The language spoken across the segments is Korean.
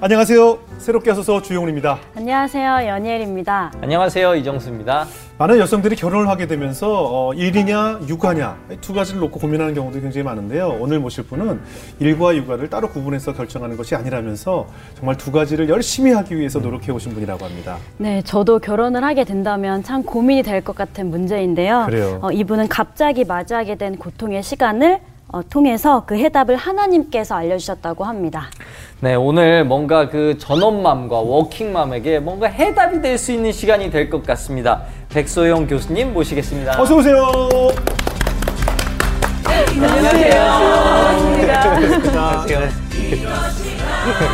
안녕하세요. 새롭게 하소서 주용훈입니다. 안녕하세요. 연예일입니다. 안녕하세요. 이정수입니다. 많은 여성들이 결혼을 하게 되면서 어, 일이냐 육아냐 두 가지를 놓고 고민하는 경우도 굉장히 많은데요. 오늘 모실 분은 일과 육아를 따로 구분해서 결정하는 것이 아니라면서 정말 두 가지를 열심히 하기 위해서 노력해 오신 분이라고 합니다. 네, 저도 결혼을 하게 된다면 참 고민이 될 것 같은 문제인데요. 그래요. 어, 이분은 갑자기 맞이하게 된 고통의 시간을 어, 통해서 그 해답을 하나님께서 알려주셨다고 합니다. 네, 오늘 뭔가 그 전업맘과 워킹맘에게 뭔가 해답이 될 수 있는 시간이 될 것 같습니다. 백소영 교수님 모시겠습니다. 어서 오세요. 안녕하세요. 반갑습니다.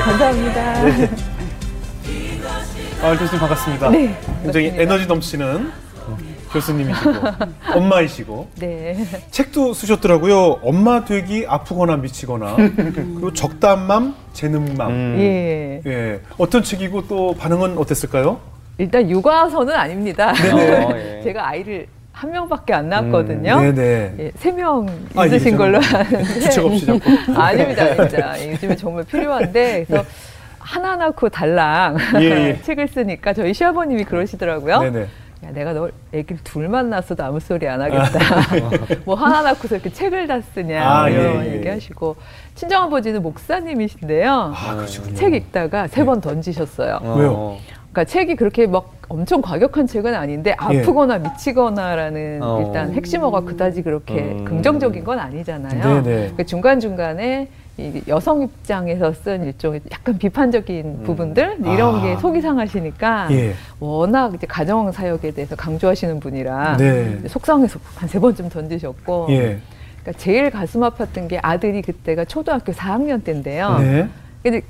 감사합니다. 아, 교수님 반갑습니다. 네, 굉장히 반갑습니다. 에너지 넘치는 교수님이시고 엄마이시고 네. 책도 쓰셨더라고요. 엄마 되기 아프거나 미치거나 그리고 적담맘 재능맘. 음. 예. 예. 어떤 책이고 또 반응은 어땠을까요? 일단 육아서는 아닙니다. 네네. 어, 예. 제가 아이를 한 명밖에 안 낳았거든요. 네네. 예, 세명 아, 예, 있으신 저는 걸로 아는데. 주책 없이 자꾸. 아닙니다, 아닙니다. 요즘에 정말 필요한데. 그래서 하나 낳고 달랑 예, 예. 책을 쓰니까 저희 시아버님이 그러시더라고요. 네네. 야, 내가 너 애기를 둘만 낳았어도 아무 소리 안 하겠다. 뭐 하나 낳고서 이렇게 책을 다 쓰냐. 아, 이런 예, 예. 얘기하시고. 친정아버지는 목사님이신데요. 아, 그러시군요. 책 읽다가 세 번 던지셨어요. 어. 왜요? 그러니까 책이 그렇게 막 엄청 과격한 책은 아닌데 아프거나 미치거나라는 어. 일단 핵심어가 그다지 그렇게 음. 긍정적인 건 아니잖아요. 네네. 그러니까 중간 중간에 이 여성 입장에서 쓴 일종의 약간 비판적인 부분들 이런 아. 게 속이 상하시니까 예. 워낙 이제 가정 사역에 대해서 강조하시는 분이라 네. 속상해서 한 세 번쯤 던지셨고 예. 그러니까 제일 가슴 아팠던 게 아들이 그때가 초등학교 4학년 때인데요. 네. 근데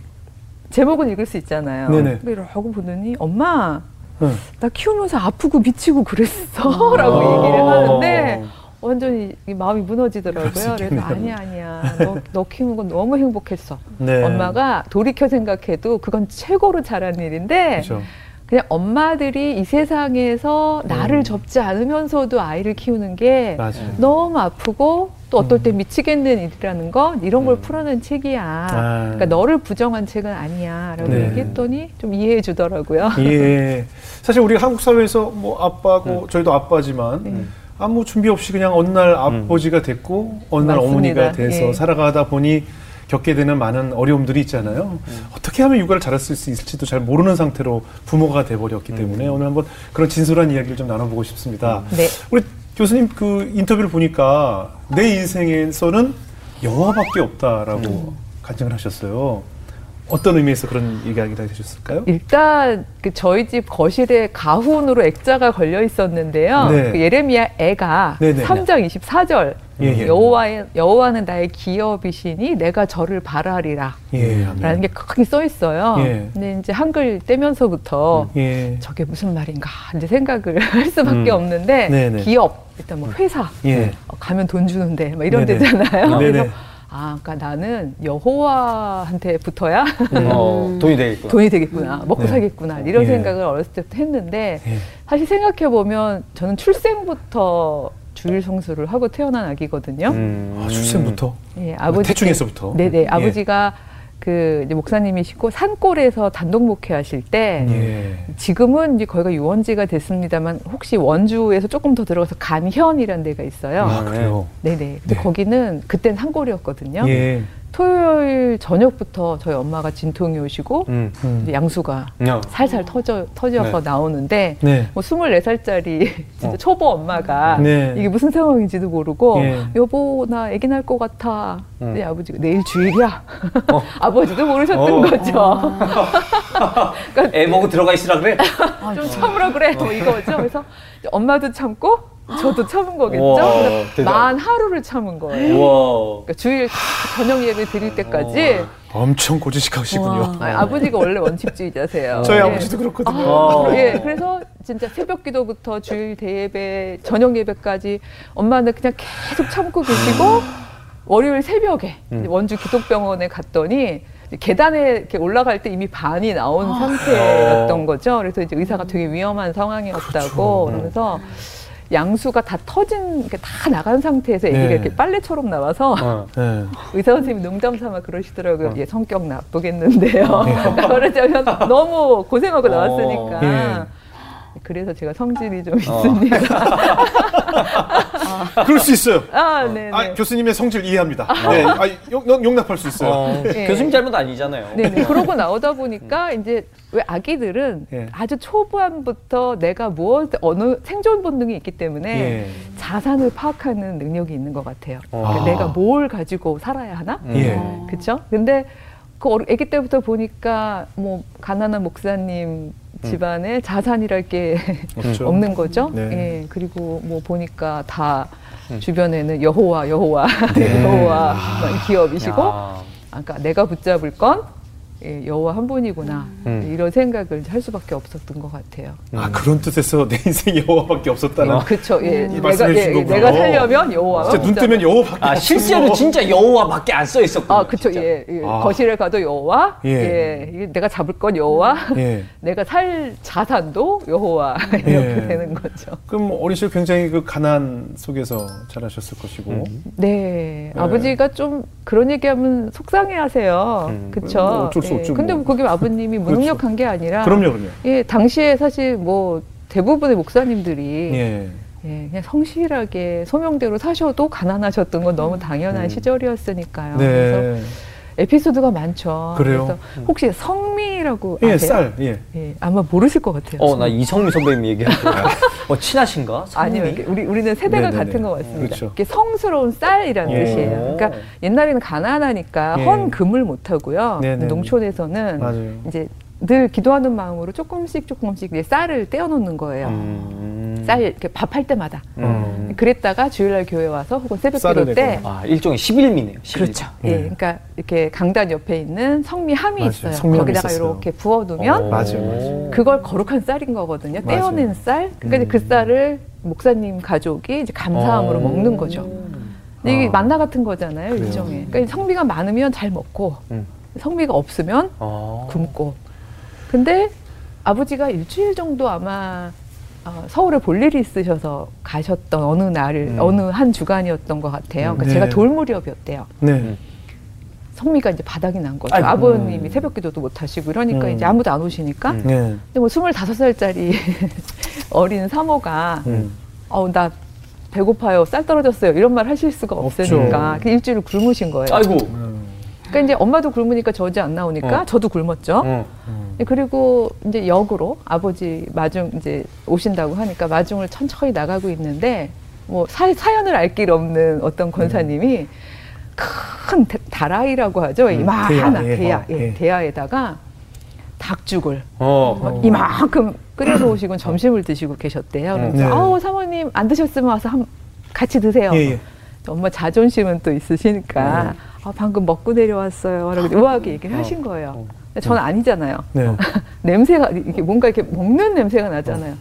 제목은 읽을 수 있잖아요. 네네. 근데 이러고 보더니 엄마 응. 나 키우면서 아프고 미치고 그랬어 라고 얘기를 하는데 완전히 이 마음이 무너지더라고요. 그래서. 아니야 아니야 너, 너 키우는 건 너무 행복했어. 네. 엄마가 돌이켜 생각해도 그건 최고로 잘한 일인데 그렇죠. 그냥 엄마들이 이 세상에서 나를 음. 접지 않으면서도 아이를 키우는 게 맞아요. 너무 아프고 또 어떨 때 미치겠는 일이라는 건 이런 걸 음. 풀어낸 책이야. 아. 그러니까 너를 부정한 책은 아니야. 라고 네. 얘기했더니 좀 이해해 주더라고요. 예. 사실 우리 한국 사회에서 뭐 아빠고 저희도 아빠지만 네. 아무 준비 없이 그냥 어느 날 아버지가 됐고 어느 날 맞습니다. 어머니가 돼서 예. 살아가다 보니 겪게 되는 많은 어려움들이 있잖아요. 어떻게 하면 육아를 잘할 수 있을지도 잘 모르는 상태로 부모가 돼버렸기 때문에 오늘 한번 그런 진솔한 이야기를 좀 나눠보고 싶습니다. 네. 우리 교수님 그 인터뷰를 보니까 내 인생에서는 여호와밖에 없다라고 간증을 하셨어요. 어떤 의미에서 그런 이야기를 해주셨을까요? 일단 그 저희 집 거실에 가훈으로 액자가 걸려 있었는데요. 네. 그 예레미야 애가 네네. 3장 24절 예, 예. 여호와의 여호와는 나의 기업이시니 내가 저를 바라리라. 예. 라는 게 크게 써 있어요. 예. 근데 이제 한글 떼면서부터 예. 저게 무슨 말인가 이제 생각을 할 수밖에 음. 없는데 네네. 기업 일단 뭐 회사 예. 어, 가면 돈 주는데 막 이런 네네. 데잖아요. 네네. 그래서 아, 그러니까 나는 여호와한테 붙어야 어, 돈이 되겠구나. 돈이 되겠구나, 먹고 네. 살겠구나 이런 예. 생각을 어렸을 때부터 했는데 예. 사실 생각해 보면 저는 출생부터 주일 성수를 하고 태어난 아기거든요. 음. 아, 출생부터 예, 아버지 태중에서부터. 네네 예. 아버지가 그 이제 목사님이시고 산골에서 단독 목회하실 때 예. 지금은 이제 거기가 유원지가 됐습니다만 혹시 원주에서 조금 더 들어가서 간현이라는 데가 있어요. 아 그래요. 네네. 근데 네. 거기는 그땐 산골이었거든요. 예. 토요일 저녁부터 저희 엄마가 진통이 오시고 음. 음. 이제 양수가 어. 살살 터져 터져서 네. 나오는데 네. 뭐 24살짜리 진짜 어. 초보 엄마가 네. 이게 무슨 상황인지도 모르고 예. 여보 나 아기 낳을 것 같아. 음. 네 아버지가 내일 주일이야. 어. 아버지도 모르셨던 어. 거죠. 애 보고 들어가 있으라 그래? 좀 참으라 그래. 뭐 이거죠. 그래서 엄마도 참고 저도 참은 거겠죠. 대단. 만 하루를 참은 거예요. 그러니까 주일 저녁 예배 드릴 때까지 엄청 고지식하시군요. 아니, 아버지가 원래 원칙주의자세요. 저희 예. 아버지도 그렇거든요. 어. 예, 그래서 진짜 새벽 기도부터 주일 대예배, 저녁 예배까지 엄마는 그냥 계속 참고 계시고 월요일 새벽에 음. 원주 기독병원에 갔더니 계단에 이렇게 올라갈 때 이미 반이 나온 상태였던 거죠. 그래서 이제 의사가 되게 위험한 상황이었다고 그렇죠. 그러면서 양수가 다 터진 게다 나간 상태에서 애기가 네. 이렇게 빨래처럼 나와서 어. 네. 의사 선생님이 농담 삼아 그러시더라고요. 어. 얘 성격 나쁘겠는데요. 그러자면 너무 고생하고 어. 나왔으니까. 예. 그래서 제가 성질이 좀 어. 있습니다. 그럴 수 있어요. 아, 네, 아, 네. 교수님의 성질 이해합니다. 네, 아, 용, 용- 용납할 수 있어요. 어, 예. 교수님 잘못 아니잖아요. 네네. 그러고 나오다 보니까 이제 왜 아기들은 예. 아주 초반부터 내가 무엇 어느 생존 본능이 있기 때문에 예. 자산을 파악하는 능력이 있는 것 같아요. 어. 그러니까 아. 내가 뭘 가지고 살아야 하나? 음. 예. 어. 그렇죠? 근데 그 아기 때부터 보니까 뭐 가난한 목사님 집안에 자산이랄 게 없죠. 없는 거죠. 네. 예. 그리고 뭐 보니까 다 음. 주변에는 여호와 여호와 네. 여호와 기업이시고 야. 아까 내가 붙잡을 건 예, 여호와 한 분이구나 음. 이런 생각을 할 수밖에 없었던 것 같아요. 아, 그런 뜻에서 내 인생에 여호와밖에 없었다는. 그렇죠. 예, 이 내가 예, 거구나. 내가 살려면 여호와. 진짜 눈 뜨면 여호와밖에 아. 실제로 진짜 여호와밖에 안 써 있었군요. 아, 그쵸. 진짜. 예, 예. 아. 거실에 가도 여호와. 예. 예. 내가 잡을 건 여호와. 예. 내가 살 자산도 여호와. 이렇게 예. 되는 거죠. 그럼 어리실 굉장히 그 가난 속에서 자라셨을 것이고. 음. 네. 네. 아버지가 좀 그런 얘기하면 속상해 하세요. 음. 그쵸. 뭐 어쩔 수 예. 없죠, 근데 뭐. 그게 아버님이 무능력한 게 아니라. 그럼요, 그럼요. 예, 당시에 사실 뭐 대부분의 목사님들이 예. 예, 그냥 성실하게 소명대로 사셔도 가난하셨던 건 너무 당연한 음. 시절이었으니까요. 그래서 네. 에피소드가 많죠. 그래요? 래서 혹시 성미라고 예, 아세요? 쌀. 예. 예, 아마 모르실 것 같아요. 어, 나 이성미 선배님 얘기하고. 어, 친하신가? 아니요? 이렇게 우리 우리는 세대가 네네네. 같은 것 같습니다. 그렇죠. 이게 성스러운 쌀이라는 예. 뜻이에요. 그러니까 옛날에는 가난하니까 예. 헌 금을 못 하고요. 네네네. 농촌에서는 맞아요. 이제 늘 기도하는 마음으로 조금씩 조금씩 이제 쌀을 떼어놓는 거예요. 음. 쌀 이렇게 밥할 때마다. 음. 그랬다가 주일날 교회 와서 혹은 쌀을 새벽 기도 때. 아, 일종의 11미네요. 11미. 그렇죠. 예. 예, 그러니까 이렇게 강단 옆에 있는 성미 함이 맞아요. 있어요. 성미함이 거기다가 있었어요. 이렇게 부어두면 어. 맞아요, 맞아요. 그걸 거룩한 쌀인 거거든요. 맞아요. 떼어낸 쌀. 그러니까 그 음. 쌀을 목사님 가족이 이제 감사함으로 어. 먹는 거죠. 근데 이게 아. 만나 같은 거잖아요, 그래요. 일종의. 그러니까 성미가 많으면 잘 먹고 음. 성미가 없으면 어. 굶고. 근데 아버지가 일주일 정도 아마 어, 서울에 볼 일이 있으셔서 가셨던 어느 날, 음. 어느 한 주간이었던 것 같아요. 그러니까 네. 제가 돌 무렵이었대요. 네. 성미가 이제 바닥이 난 거죠. 아이고. 아버님이 새벽 기도도 못 하시고 이러니까 음. 이제 아무도 안 오시니까. 음. 네. 근데 뭐 25살짜리 어린 사모가 음. 어, 나 배고파요. 쌀 떨어졌어요. 이런 말 하실 수가. 없으니까 그 일주일을 굶으신 거예요. 아이고. 음. 그러니까 이제 엄마도 굶으니까 저 이제 안 나오니까 어. 저도 굶었죠. 어. 음. 그리고 이제 역으로 아버지 마중 이제 오신다고 하니까 마중을 천천히 나가고 있는데 뭐 사, 사연을 알 길 없는 어떤 권사님이 큰 대- 다라이라고 하죠. 음, 이만한 대야, 예. 대야, 어, 예, 예. 대야에다가 닭죽을 어. 막 이만큼 끓여서 오시고 점심을 드시고 계셨대요. 그래서 네. 아우 사모님 안 드셨으면 와서 한 같이 드세요. 예, 예. 엄마 자존심은 또 있으시니까 아, 방금 먹고 내려왔어요. 라고 우아하게 얘기를 하신 거예요. 근데 저는 아니잖아요. 네. 냄새가 이게 뭔가 이렇게 먹는 냄새가 나잖아요.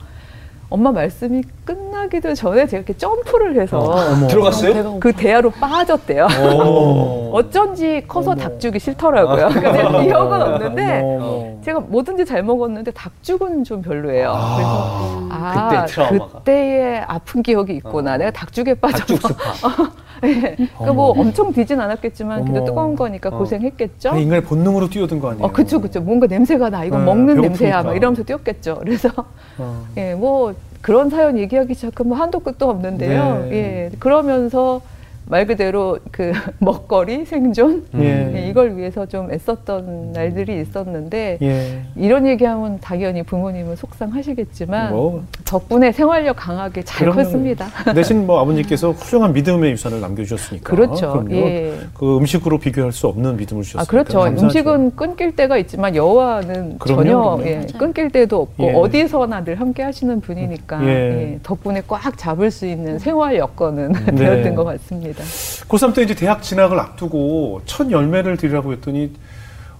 엄마 말씀이 끝나기도 전에 제가 이렇게 점프를 해서 어머. 들어갔어요? 그 대야로 빠졌대요. 어. 어쩐지 커서 어머. 닭죽이 싫더라고요. 그러니까 제가 기억은 없는데 어머. 제가 뭐든지 잘 먹었는데 닭죽은 좀 별로예요. 그래서 아 그때 트라우마가. 그때의 아픈 기억이 있구나. 어. 내가 닭죽에 빠져서 닭죽 예. 그러니까 뭐. 엄청 뒤진 않았겠지만 어머. 뜨거운 거니까 어. 고생했겠죠. 그 인간의 본능으로 뛰어든 거 아니에요? 어, 그쵸, 그쵸. 뭔가 냄새가 나. 이건 네, 먹는 배고프니까. 냄새야. 막 이러면서 뛰었겠죠. 그래서, 어. 예, 뭐, 그런 사연 얘기하기 시작하면 한도 끝도 없는데요. 네. 예, 그러면서 말 그대로 그 먹거리, 생존, 예. 예, 이걸 위해서 좀 애썼던 날들이 있었는데, 예. 이런 얘기하면 당연히 부모님은 속상하시겠지만, 뭐 덕분에 생활력 강하게 잘. 컸습니다. 대신 뭐 아버님께서 훌륭한 믿음의 유산을 남겨주셨으니까. 그렇죠. 예. 그 음식으로 비교할 수 없는 믿음을 아, 주셨으니까. 그렇죠. 감사하죠. 음식은 끊길 때가 있지만 여호와는 전혀. 예. 끊길 때도 없고 예. 어디서나 늘 함께 하시는 분이니까 예. 예, 덕분에 꽉 잡을 수 있는 생활 여건은 네. 되었던 것 같습니다. 고3 때 이제 대학 진학을 앞두고 첫 열매를 드리라고 했더니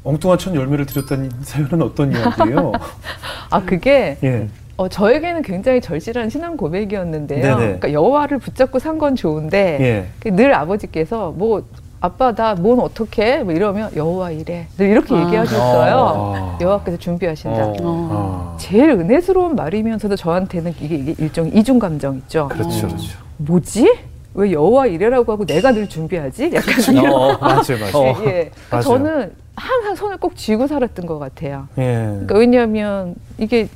엉뚱한 첫 열매를 드렸다는 사연은 어떤 이야기예요? 아 그게 예. 어, 저에게는 굉장히 절실한 신앙 고백이었는데요. 네네. 그러니까 여호와를 붙잡고 산 건 좋은데 예. 그늘 아버지께서 뭐 아빠 나 뭔 어떻게 뭐 이러면 여호와 이래 이렇게 아. 얘기하셨어요. 아. 여호와께서 준비하신다. 어. 아. 제일 은혜스러운 말이면서도 저한테는 이게, 이게 일종의 이중 감정 있죠. 그렇죠, 그렇죠. 뭐지? 왜 여호와 이래라고 하고 내가 늘 준비하지? 약간 이런. 어. 맞아요, 맞아요. 어. 예. 맞아요. 저는 항상 손을 꼭 쥐고 살았던 것 같아요. 예. 그러니까 왜냐하면 이게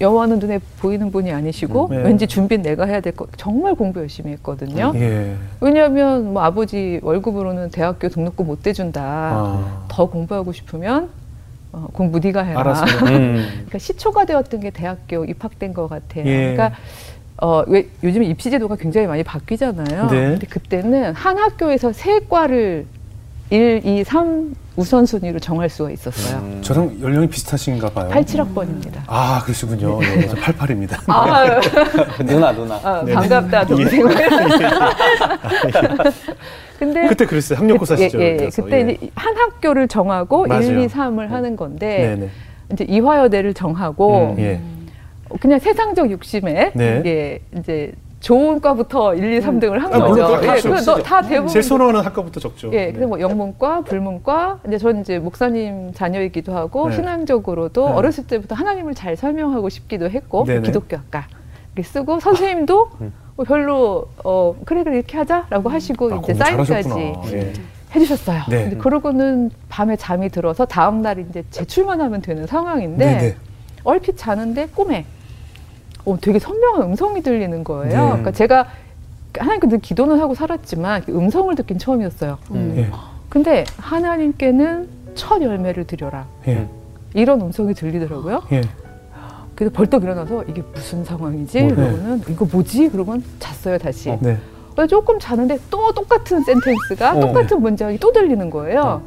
여호와는 눈에 보이는 분이 아니시고 네. 왠지 준비는 내가 해야 될 거 정말 공부 열심히 했거든요. 예. 왜냐하면 뭐 아버지 월급으로는 대학교 등록금 못 대준다. 아. 더 공부하고 싶으면 어, 공부 네가 해라. 음. 그러니까 시초가 되었던 게 대학교 입학된 것 같아요. 예. 그러니까 어, 왜 요즘 입시 제도가 굉장히 많이 바뀌잖아요. 네. 근데 그때는 한 학교에서 세 과를 1, 2, 3 우선순위로 정할 수가 있었어요. 음. 저랑 연령이 비슷하신가 봐요. 87학번입니다. 아, 그러시군요. 예, 저 88입니다. 아, 누나 누나. 아, 네네. 반갑다 동생. 근데 그때 그랬어요. 학력고사 예, 시절. 예, 그때 이제 한 학교를 정하고 맞아요. 1, 2, 3을 하는 건데 네네. 이제 이화여대를 정하고 음, 예. 그냥 세상적 욕심에 네. 예, 이제 좋은 과부터 1, 2, 3등을 한 아, 거죠. 물론 다 예. 그거 다 대부분 제일 선호하는 학과부터 적죠. 예, 근데 뭐 영문과, 불문과, 이제 저는 이제 목사님 자녀이기도 하고 네. 신앙적으로도 네. 어렸을 때부터 하나님을 잘 설명하고 싶기도 했고 네네. 기독교 학과 이렇게 쓰고 선생님도 뭐 별로 어 그래 그래 이렇게 하자라고 하시고 아, 이제 사인까지. 예. 해주셨어요. 네. 근데 그러고는 밤에 잠이 들어서 다음 날 이제 제출만 하면 되는 상황인데 네네. 얼핏 자는데 꿈에 어, 되게 선명한 음성이 들리는 거예요. 네. 그러니까 제가 하나님께 늘 기도는 하고 살았지만 그 음성을 듣긴 처음이었어요. 음. 예. 근데 하나님께는 첫 열매를 드려라. 예. 이런 음성이 들리더라고요. 예. 그래서 벌떡 일어나서 이게 무슨 상황이지? 뭐, 네. 그러고는 이거 뭐지? 그러고는 잤어요 다시. 어. 네. 조금 자는데 또 똑같은 센텐스가 어. 똑같은 문장이 또 들리는 거예요.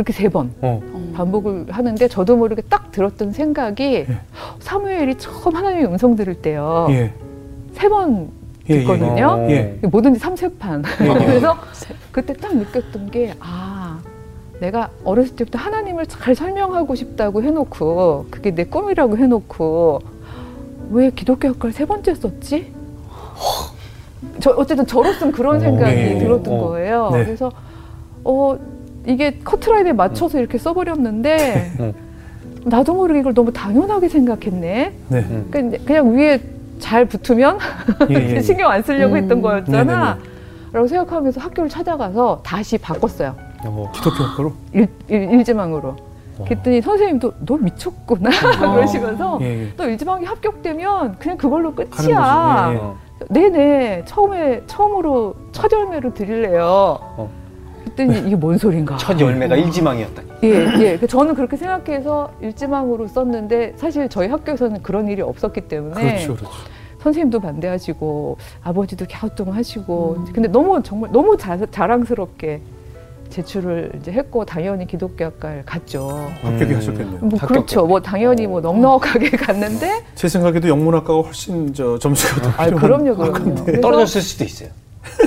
그렇게 세번 어. 반복을 하는데 저도 모르게 딱 들었던 생각이 예. 사무엘이 처음 하나님의 음성 들을 때요. 예. 세번 예, 예. 듣거든요. 어. 예. 뭐든지 삼세판. 예. 그래서 그때 딱 느꼈던 게, 아, 내가 어렸을 때부터 하나님을 잘 설명하고 싶다고 해놓고, 그게 내 꿈이라고 해놓고, 왜 기독교 학과를 세 번째 썼지? 저, 어쨌든 저로서는 그런 어, 생각이 예, 예. 들었던 어. 거예요. 네. 그래서, 어, 이게 커트라인에 맞춰서 이렇게 써버렸는데, 음. 나도 모르게 이걸 너무 당연하게 생각했네. 네. 그러니까 그냥 위에 잘 붙으면 예, 예, 예. 신경 안 쓰려고 음. 했던 거였잖아. 네네네. 라고 생각하면서 학교를 찾아가서 다시 바꿨어요. 어. 기독교? 일, 일, 일 지망으로. 그랬더니 선생님도 너 미쳤구나 그러시면서 예, 예. 또 일지망이 합격되면 그냥 그걸로 끝이야. 거지. 예, 예. 어. 네네 처음에 처음으로 첫 열매를 드릴래요. 그랬더니 이게 뭔 소린가? 첫 열매가 일지망이었다. 예, 예. 그 저는 그렇게 생각해서 일지망으로 썼는데 사실 저희 학교에서는 그런 일이 없었기 때문에 그렇죠, 그렇죠. 선생님도 반대하시고 아버지도 갸우뚱하시고 근데 너무 정말 너무 자, 자랑스럽게 제출을 이제 했고 당연히 기독교학과를 갔죠. 합격이 음. 하셨겠네요. 뭐 합격도. 그렇죠. 뭐 당연히 뭐 넉넉하게 갔는데 제 생각에도 영문학과가 훨씬 저 점수가 더아 필요한 그럼요, 그럼요. 떨어졌을 수도 있어요.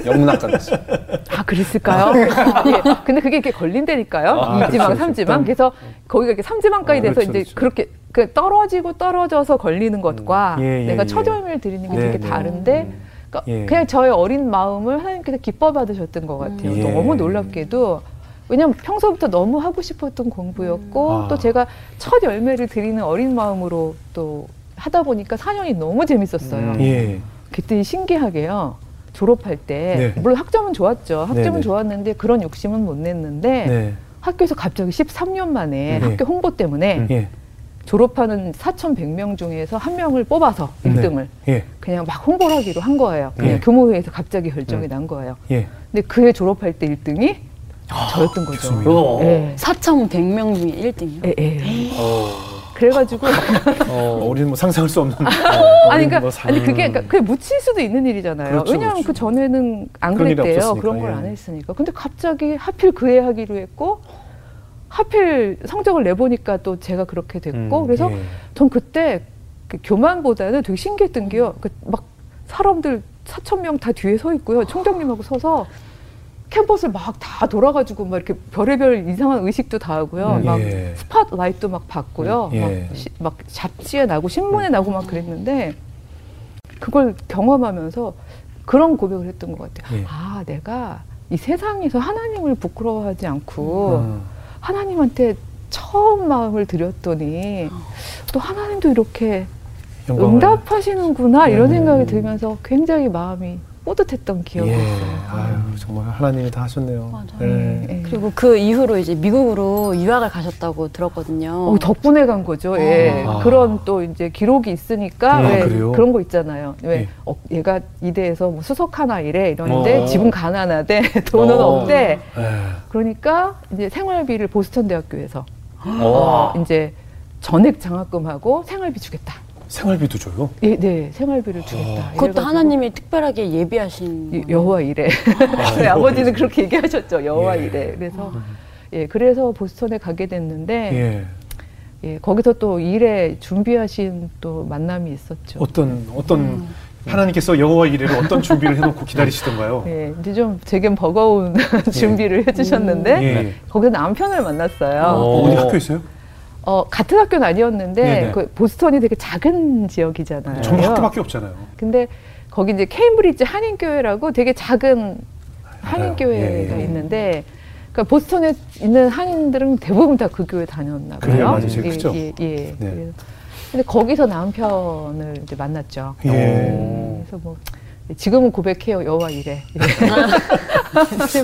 영문학과에서. 아 그랬을까요? 예. 근데 그게 이렇게 걸린다니까요. 아, 이지망, 그렇죠, 삼지망. 그렇죠. 그래서 거기가 이렇게 삼지망까지 아, 돼서 그렇죠, 이제 그렇죠. 그렇게 그 떨어지고 떨어져서 걸리는 것과 음. 예, 예, 내가 예. 첫 열매를 드리는 게 네, 되게 네. 다른데 그러니까 예. 그냥 저의 어린 마음을 하나님께서 기뻐 받으셨던 것 같아요. 음. 예. 너무 놀랍게도 왜냐하면 평소부터 너무 하고 싶었던 공부였고 아. 또 제가 첫 열매를 드리는 어린 마음으로 또 하다 보니까 4년이 너무 재밌었어요. 음. 예. 그때 신기하게요. 졸업할 때 네. 물론 학점은 좋았죠. 학점은 네네. 좋았는데 그런 욕심은 못 냈는데 네. 학교에서 갑자기 13년 만에 네. 학교 홍보 때문에 예. 졸업하는 4,100명 중에서 한 명을 뽑아서 네. 1등을 예. 그냥 막 홍보를 하기로 한 거예요. 그냥 네. 교무회에서 갑자기 결정이 음. 난 거예요. 예. 근데 그해 졸업할 때 1등이 저였던 거죠. 어. 예. 4,100명 중에 1등이요. 예, 예. 어. 그래가지고 어. 우리는 뭐 상상할 수 없는. 아니 어린 그러니까 뭐 상- 아니 그게 그러니까 그게 묻힐 수도 있는 일이잖아요. 그렇죠, 왜냐하면 그렇죠. 그 전에는 안 그랬대요. 그런 걸 예. 안 했으니까. 근데 갑자기 하필 그해 하기로 했고 하필 성적을 내보니까 또 제가 그렇게 됐고 음, 그래서 예. 전 그때 그 교만보다는 되게 신기했던 게요. 그 막 사람들 4천 명 다 뒤에 서 있고요. 총장님하고 서서 캠퍼스를 막 다 돌아가지고 막 이렇게 별의별 이상한 의식도 다 하고요. 음, 막 예. 스팟라이트도 막 받고요. 음, 예. 막, 시- 막 잡지에 나고 신문에 나고 막 그랬는데 그걸 경험하면서 그런 고백을 했던 것 같아요. 예. 아, 내가 이 세상에서 하나님을 부끄러워하지 않고 음. 하나님한테 처음 마음을 드렸더니 또 하나님도 이렇게 영광을. 응답하시는구나 이런 음. 생각이 들면서 굉장히 마음이 뿌듯했던 기억이 예. 있어요. 아유, 정말 하나님이 다 하셨네요. 맞아요. 예. 예. 그리고 그 이후로 이제 미국으로 유학을 가셨다고 들었거든요. 어, 덕분에 간 거죠. 예. 아. 그런 또 이제 기록이 있으니까 아, 왜 그래요? 그런 거 있잖아요. 왜 예. 어, 얘가 이대에서 뭐 수석 하나 이래 이러는데 어. 집은 가난하대 돈은 어. 없대. 예. 그러니까 이제 생활비를 보스턴 대학교에서 어. 어, 이제 전액 장학금하고 생활비 주겠다. 생활비도 줘요. 예, 네, 생활비를 주겠다. 어. 그것도 하나님이 특별하게 예비하신. 여호와 이래. 저희 아 버지는 그렇게 얘기하셨죠. 여호와 예. 이래. 그래서 예, 그래서 보스턴에 가게 됐는데 예. 예, 거기서 또 일에 준비하신 또 만남이 있었죠. 어떤 어떤 음. 하나님께서 여호와 이래를 어떤 준비를 해놓고 기다리시던가요? 예, 이제 좀 되게 버거운 준비를 해주셨는데 예. 거기서 남편을 만났어요. 어. 어디 학교 있어요? 어, 같은 학교는 아니었는데 네네. 그 보스턴이 되게 작은 지역이잖아요. 전부 학교밖에 없잖아요. 근데 거기 이제 케임브리지 한인교회라고 되게 작은 한인교회가 예, 예. 있는데 그러니까 보스턴에 있는 한인들은 대부분 다 그 교회 다녔나 봐요. 그래요, 맞아요. 제일 예, 크죠. 예, 예. 네. 그래서 근데 거기서 남편을 이제 만났죠. 예. 그래서 뭐 지금은 고백해요 여호와 이래.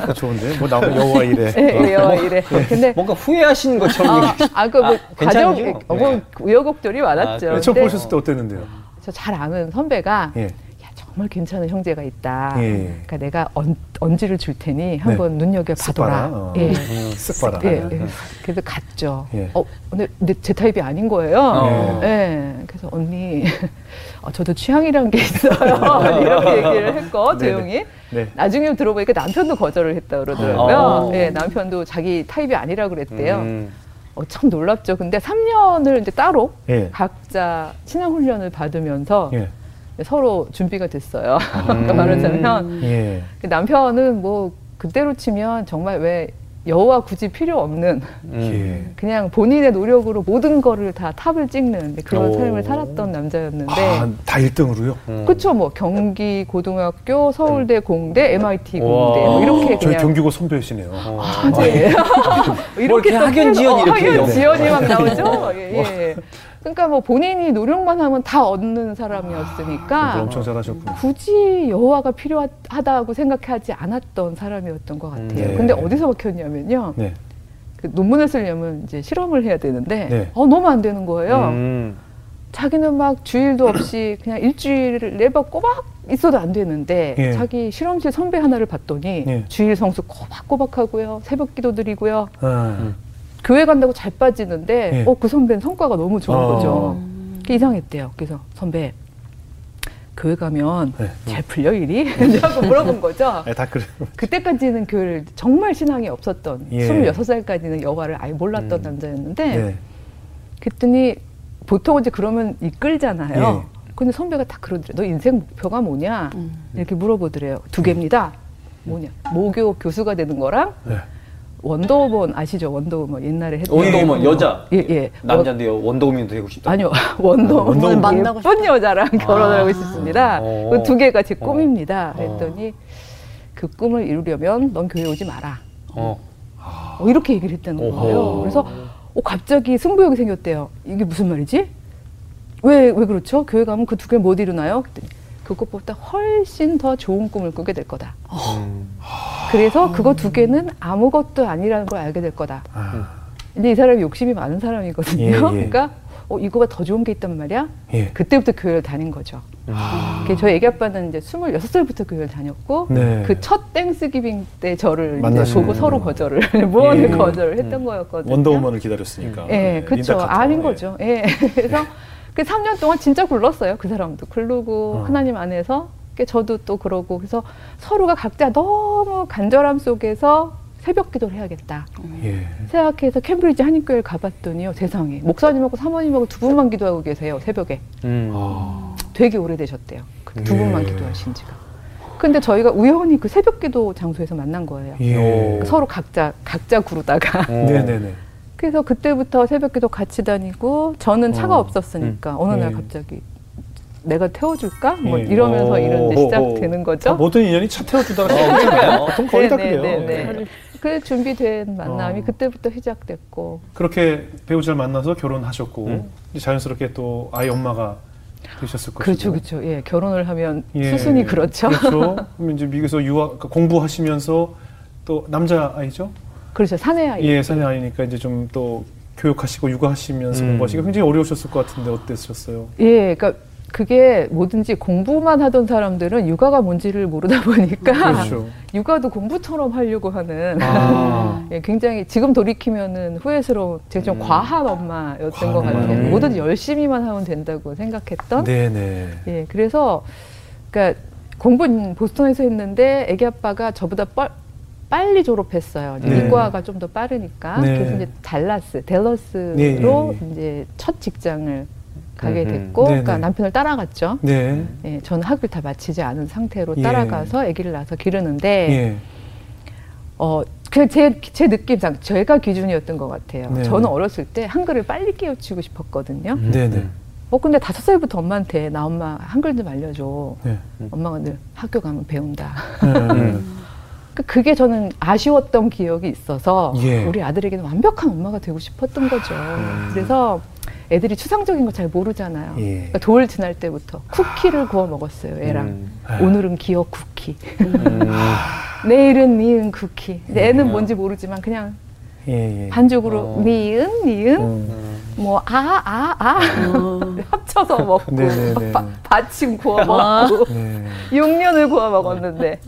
아, 좋은데 뭐 나오면 여호와 이래. 예, 예, 여호와 이래. 근데 뭔가 후회하시는 것처럼 아, 얘기- 아, 그 뭐 아, 과정, 괜찮죠? 어, 뭐 네. 우여곡절이 많았죠. 아, 그래요? 네, 처음 보셨을 때 어땠는데요? 저 잘 아는 선배가 예. 야, 정말 괜찮은 형제가 있다. 예. 그러니까 내가 언, 언지를 줄 테니 한번 눈여겨 쓱 봐둬라. 어. 예. 쓱 봐라. 예, 예. 그래서 갔죠. 예. 어, 근데, 근데 제 타입이 아닌 거예요. 어. 예. 그래서 언니, 어, 저도 취향이란 게 있어요. 이렇게 얘기를 했고. 조용히. 네. 나중에 들어보니까 남편도 거절을 했다 그러더라고요. 어. 예, 남편도 자기 타입이 아니라 그랬대요. 음. 어, 참 놀랍죠. 근데 3년을 이제 따로 예. 각자 신앙 훈련을 받으면서 예. 서로 준비가 됐어요. 그러니까 말하자면 예. 그 남편은 뭐 그때로 치면 정말 왜 여호와 굳이 필요 없는 음. 예. 그냥 본인의 노력으로 모든 거를 다 탑을 찍는 그런 오. 삶을 살았던 남자였는데 아, 다 1등으로요? 음. 그쵸 뭐 경기 고등학교 서울대 공대 MIT 공대. 뭐 이렇게 저희 그냥 경기고 선배시네요. 어. 화제예요. 이렇게 또 학연 해서- 지연이 어, 이렇게 학연 네. 지연이 막 나오죠. 예, 예. 그러니까 뭐 본인이 노력만 하면 다 얻는 사람이었으니까 공부 엄청 잘하셨군요. 굳이 여호와가 필요하다고 생각하지 않았던 사람이었던 것 같아요. 네. 근데 어디서 막혔냐면요. 네. 그 논문을 쓰려면 이제 실험을 해야 되는데 네. 어, 너무 안 되는 거예요. 음. 자기는 막 주일도 없이 그냥 일주일을 내버 꼬박 있어도 안 되는데 예. 자기 실험실 선배 하나를 봤더니 예. 주일 성수 꼬박꼬박 하고요. 새벽 기도 드리고요. 아, 교회 간다고 잘 빠지는데 예. 어, 그 선배는 성과가 너무 좋은 어. 거죠. 이상했대요. 그래서 선배 교회 가면 네. 잘 풀려 일이? 하고 물어본 거죠. 아, 다 그래요. 그때까지는 교회를 정말 신앙이 없었던 예. 26살까지는 여호와를 아예 몰랐던 음. 남자였는데 네. 그랬더니 보통 이제 그러면 이끌잖아요. 예. 근데 선배가 딱 그러더래요. 너 인생 목표가 뭐냐? 음. 이렇게 물어보더래요. 두 개입니다. 뭐냐? 모교 교수가 되는 거랑 네. 원더우먼 아시죠? 원더우먼 옛날에 했던 원더우먼 여자 예, 예. 남자인데요 원더우먼도 되고 싶다. 아니요. 원더우먼 원더우먼 만나고 예쁜 여자랑 결혼을 하고 싶습니다. 어. 그두 개가 제 어. 꿈입니다. 어. 그랬더니 그 꿈을 이루려면 넌 교회 오지 마라. 어. 어, 이렇게 얘기를 했다는 오호. 거예요. 그래서 어, 갑자기 승부욕이 생겼대요. 이게 무슨 말이지? 왜, 왜 그렇죠? 교회 가면 그 두 개 못 이루나요? 그랬더니 그것보다 훨씬 더 좋은 꿈을 꾸게 될 거다. 음. 그래서 그거 두 개는 아무것도 아니라는 걸 알게 될 거다. 아, 근데 이 사람이 욕심이 많은 사람이거든요. 예, 예. 그러니까 어, 이거보다 더 좋은 게 있단 말이야. 예. 그때부터 교회를 다닌 거죠. 아, 그 저희 애기 아빠는 이제 26살부터 교회를 다녔고 네. 그첫 땡스기빙 때 저를 보고 서로. 거절을 무언을 예. 거절을 했던 거였거든요. 원더우먼을 기다렸으니까. 예, 네, 그렇죠. 아닌 예. 거죠. 예. 그래서 그 3년 동안 진짜 굴렀어요. 그 사람도 굴르고 어. 하나님 안에서 그 저도 또 그러고 그래서 서로가 각자 너무 간절함 속에서 새벽 기도를 해야겠다. 예. 생각해서 캠브리지 한인교회를 가봤더니요. 세상에 목사님하고 사모님하고 두 분만 기도하고 계세요. 새벽에. 음. 아, 되게 오래되셨대요. 그두 예. 분만 기도하신 지가. 근데 저희가 우연히 그 새벽 기도 장소에서 만난 거예요. 예. 오. 서로 각자 각자 구르다가 어. 네네네. 그래서 그때부터 새벽 기도 같이 다니고 저는 차가 어. 없었으니까 어느 날 예. 갑자기 내가 태워줄까? 뭐 예. 이러면서 오, 이제 오, 시작되는 오. 거죠. 아, 모든 인연이 차 태워주다가 그러니까요. 보통 거의 다 네, 네, 그래요. 네, 네. 그 준비된 만남이 어. 그때부터 시작됐고 그렇게 배우자를 만나서 결혼하셨고 음. 이제 자연스럽게 또 아이 엄마가 되셨을 것이고. 그렇죠, 그렇죠. 예, 결혼을 하면 예. 수순이 그렇죠. 그렇죠. 그럼 이제 미국에서 유학 그러니까 공부하시면서 또 남자 아이죠? 그렇죠. 사내 아이. 예, 사내 아이니까 이제 좀 또 교육하시고 육아하시면서 음. 공부하시기 굉장히 어려우셨을 것 같은데 어땠었어요? 예, 그러니까 그게 뭐든지 공부만 하던 사람들은 육아가 뭔지를 모르다 보니까 그렇죠. 육아도 공부처럼 하려고 하는 아. 예, 굉장히 지금 돌이키면은 후회스러운 제가 좀 음. 과한 엄마였던 과한 것 같아요. 엄마. 뭐든지 열심히만 하면 된다고 생각했던. 네네. 예, 그래서 그러니까 공부는 보스턴에서 했는데 애기 아빠가 저보다 뻘, 빨리 졸업했어요. 네. 이과가 좀 더 빠르니까. 네. 그래서 이제 달라스, 델러스로 네, 네. 이제 첫 직장을 가게 음흠. 됐고, 네, 그러니까 네. 남편을 따라갔죠. 네. 예, 저는 학을 다 마치지 않은 상태로 예. 따라가서 아기를 낳아서 기르는데, 예. 어, 그제 제 느낌상 제가 기준이었던 것 같아요. 네. 저는 어렸을 때 한글을 빨리 깨우치고 싶었거든요. 음. 네네. 어 근데 다섯 살부터 엄마한테 나 엄마 한글 좀 알려줘. 네. 엄마가 늘 학교 가면 배운다. 음. 그- 그게 저는 아쉬웠던 기억이 있어서 예. 우리 아들에게는 완벽한 엄마가 되고 싶었던 거죠. 그래서 애들이 추상적인 거 잘 모르잖아요. 예. 그러니까 돌 지날 때부터 쿠키를 구워 먹었어요. 애랑 음. 오늘은 기억 쿠키, 음. 내일은 니은 쿠키. 근데 애는 음. 뭔지 모르지만 그냥 예, 예. 반죽으로 어. 니은 니은 음. 뭐 아 아아 합쳐서 먹고 네네네. 바- 받침 구워 먹고 네. 6년을 구워 먹었는데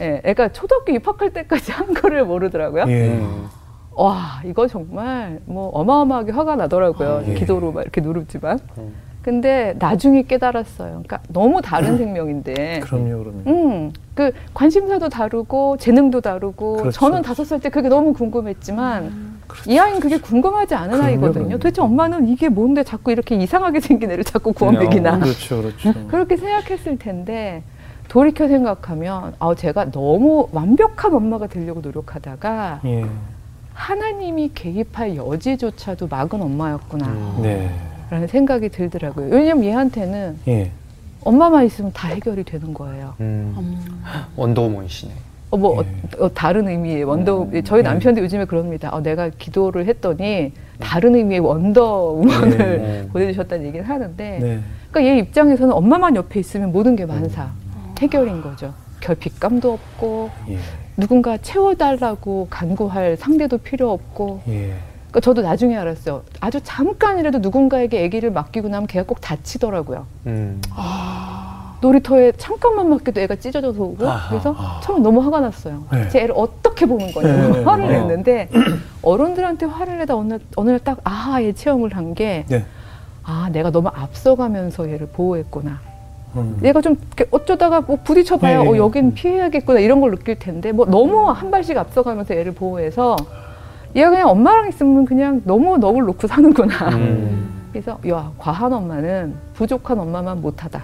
예, 애가 초등학교 입학할 때까지 한글을 모르더라고요. 예. 음. 와 이거 정말 뭐 어마어마하게 화가 나더라고요. 아, 예. 기도로 막 이렇게 누르지만. 음. 근데 나중에 깨달았어요. 그러니까 너무 다른 생명인데. 그럼요, 그럼요. 음, 그 관심사도 다르고 재능도 다르고 그렇죠. 저는 다섯 살 때 그게 너무 궁금했지만 이 아이는 그게 궁금하지 않은 그럼요, 아이거든요. 그럼요. 도대체 엄마는 이게 뭔데 자꾸 이렇게 이상하게 생긴 애를 자꾸 구워 그냥, 먹이나 그렇죠, 그렇죠. 그렇게 생각했을 텐데 돌이켜 생각하면 아 제가 너무 완벽한 엄마가 되려고 노력하다가 예. 하나님이 개입할 여지조차도 막은 엄마였구나. 음. 네. 라는 생각이 들더라고요. 왜냐면 얘한테는 예. 엄마만 있으면 다 해결이 되는 거예요. 음. 원더우먼이시네. 어, 뭐 예. 어, 어, 다른 의미의 원더 음. 저희 예. 남편도 요즘에 그럽니다. 어, 내가 기도를 했더니 다른 의미의 원더우먼을 네. 보내주셨다는 얘기를 하는데 네. 그러니까 얘 입장에서는 엄마만 옆에 있으면 모든 게 만사 해결인 거죠. 결핍감도 없고 예. 누군가 채워달라고 간구할 상대도 필요 없고 예. 그러니까 저도 나중에 알았어요. 아주 잠깐이라도 누군가에게 아기를 맡기고 나면 걔가 꼭 다치더라고요. 음. 놀이터에 잠깐만 맡겨도 애가 찢어져서 오고 아하. 그래서 처음에 너무 화가 났어요. 네. 제 애를 어떻게 보는 거냐고 네. 화를 어. 냈는데 어른들한테 화를 내다 어느, 어느 날 딱 아하의 체험을 한게 네. 아, 내가 너무 앞서가면서 얘를 보호했구나. 음. 얘가 좀 어쩌다가 뭐 부딪혀봐야 네. 어, 여긴 피해야겠구나 이런 걸 느낄 텐데 뭐 너무 한 발씩 앞서가면서 얘를 보호해서 얘가 그냥 엄마랑 있으면 그냥 너무 넋을 놓고 사는구나. 음. 그래서 야 과한 엄마는 부족한 엄마만 못하다.